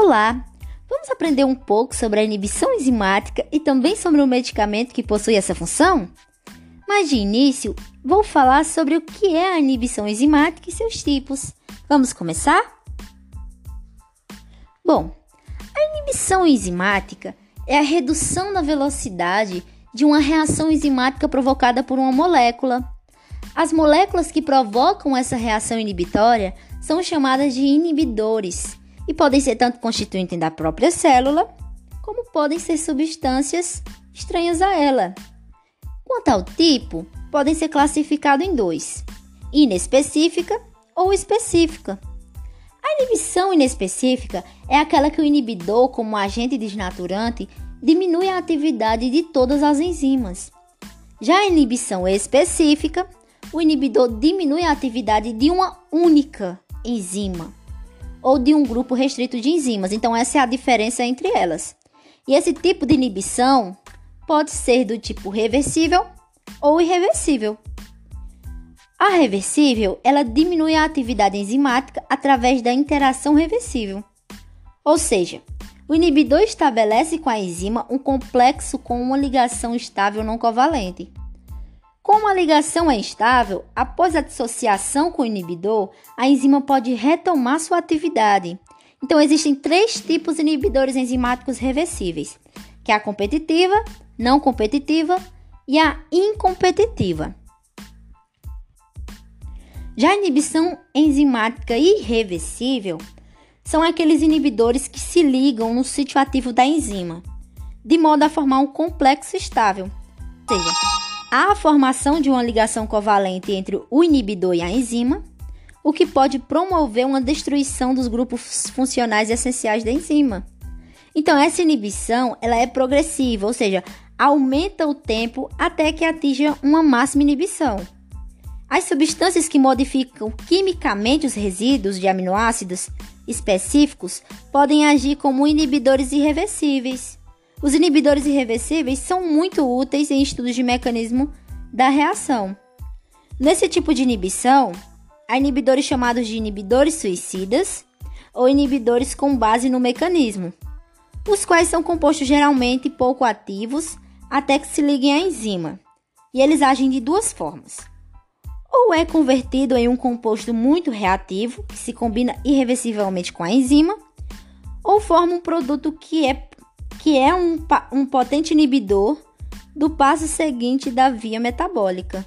Olá! Vamos aprender um pouco sobre a inibição enzimática e também sobre o medicamento que possui essa função? Mas de início, vou falar sobre o que é a inibição enzimática e seus tipos. Vamos começar? Bom, a inibição enzimática é a redução da velocidade de uma reação enzimática provocada por uma molécula. As moléculas que provocam essa reação inibitória são chamadas de inibidores e podem ser tanto constituintes da própria célula, como podem ser substâncias estranhas a ela. Quanto ao tipo, podem ser classificados em dois: inespecífica ou específica. A inibição inespecífica é aquela que o inibidor, como agente desnaturante, diminui a atividade de todas as enzimas. Já a inibição específica, o inibidor diminui a atividade de uma única enzima ou de um grupo restrito de enzimas. Então, essa é a diferença entre elas. E esse tipo de inibição pode ser do tipo reversível ou irreversível. A reversível, ela diminui a atividade enzimática através da interação reversível. Ou seja, o inibidor estabelece com a enzima um complexo com uma ligação estável não covalente. Como a ligação é instável, após a dissociação com o inibidor, a enzima pode retomar sua atividade. Então, existem três tipos de inibidores enzimáticos reversíveis, que é a competitiva, não competitiva e a incompetitiva. Já a inibição enzimática irreversível são aqueles inibidores que se ligam no sítio ativo da enzima, de modo a formar um complexo estável. Ou seja, há a formação de uma ligação covalente entre o inibidor e a enzima, o que pode promover uma destruição dos grupos funcionais essenciais da enzima. Então, essa inibição ela é progressiva, ou seja, aumenta o tempo até que atinja uma máxima inibição. As substâncias que modificam quimicamente os resíduos de aminoácidos específicos podem agir como inibidores irreversíveis. Os inibidores irreversíveis são muito úteis em estudos de mecanismo da reação. Nesse tipo de inibição, há inibidores chamados de inibidores suicidas ou inibidores com base no mecanismo, os quais são compostos geralmente pouco ativos até que se liguem à enzima, e eles agem de duas formas. Ou é convertido em um composto muito reativo, que se combina irreversivelmente com a enzima, ou forma um produto que é que é um, um potente inibidor do passo seguinte da via metabólica.